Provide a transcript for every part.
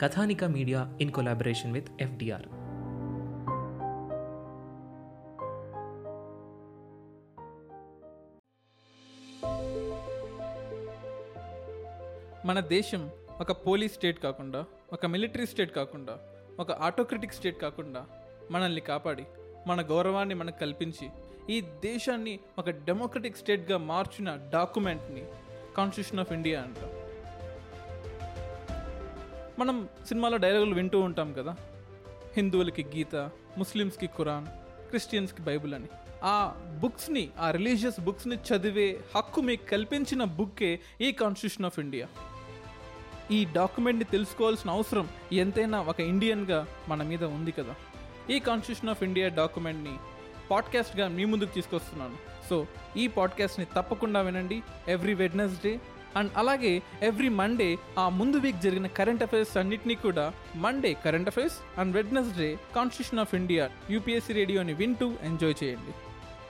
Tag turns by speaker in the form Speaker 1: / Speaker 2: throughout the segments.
Speaker 1: Kathanika media in collaboration with FDR.
Speaker 2: మన దేశం ఒక పోలీస్ స్టేట్ కాకుండా ఒక మిలిటరీ స్టేట్ కాకుండా ఒక ఆటోక్రటిక్ స్టేట్ కాకుండా మనల్ని కాపాడి మన గౌరవాన్ని మనకు కల్పించి ఈ దేశాన్ని ఒక డెమోక్రటిక్ స్టేట్గా మార్చిన డాక్యుమెంట్ని కాన్స్టిట్యూషన్ ఆఫ్ ఇండియా అంటాం. మనం సినిమాలో డైలాగులు వింటూ ఉంటాం కదా. హిందువులకి గీత ముస్లిమ్స్కి ఖురాన్ క్రిస్టియన్స్కి బైబుల్ అని. ఆ బుక్స్ని ఆ రిలీజియస్ బుక్స్ని చదివే హక్కు మీకు కల్పించిన బుక్కే ఈ కాన్స్టిట్యూషన్ ఆఫ్ ఇండియా. ఈ డాక్యుమెంట్ని తెలుసుకోవాల్సిన అవసరం ఎంతైనా ఒక ఇండియన్గా మన మీద ఉంది కదా. ఈ కాన్స్టిట్యూషన్ ఆఫ్ ఇండియా డాక్యుమెంట్ని పాడ్కాస్ట్గా మీ ముందుకు తీసుకొస్తున్నాను. సో ఈ పాడ్కాస్ట్ని తప్పకుండా వినండి. ఎవ్రీ వెడ్నెస్డే అండ్ అలాగే ఎవ్రీ మండే ఆ ముందు వీక్ జరిగిన కరెంట్ అఫైర్స్ అన్నిటినీ కూడా Monday current affairs and Wednesday constitution of India UPSC రేడియోని వింటూ ఎంజాయ్ చేయండి.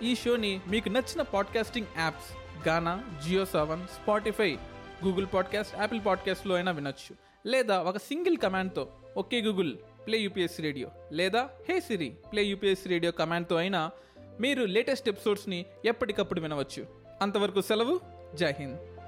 Speaker 2: ఈ షోని మీకు నచ్చిన podcasting apps Gaana Jio Saavn Spotify Google podcast Apple పాడ్కాస్ట్లో అయినా వినొచ్చు. లేదా ఒక single కమాండ్తో okay Google play UPSC radio లేదా hey Siri play UPSC radio కమాండ్తో అయినా మీరు లేటెస్ట్ ఎపిసోడ్స్ని ఎప్పటికప్పుడు వినవచ్చు. అంతవరకు సెలవు జై హింద్.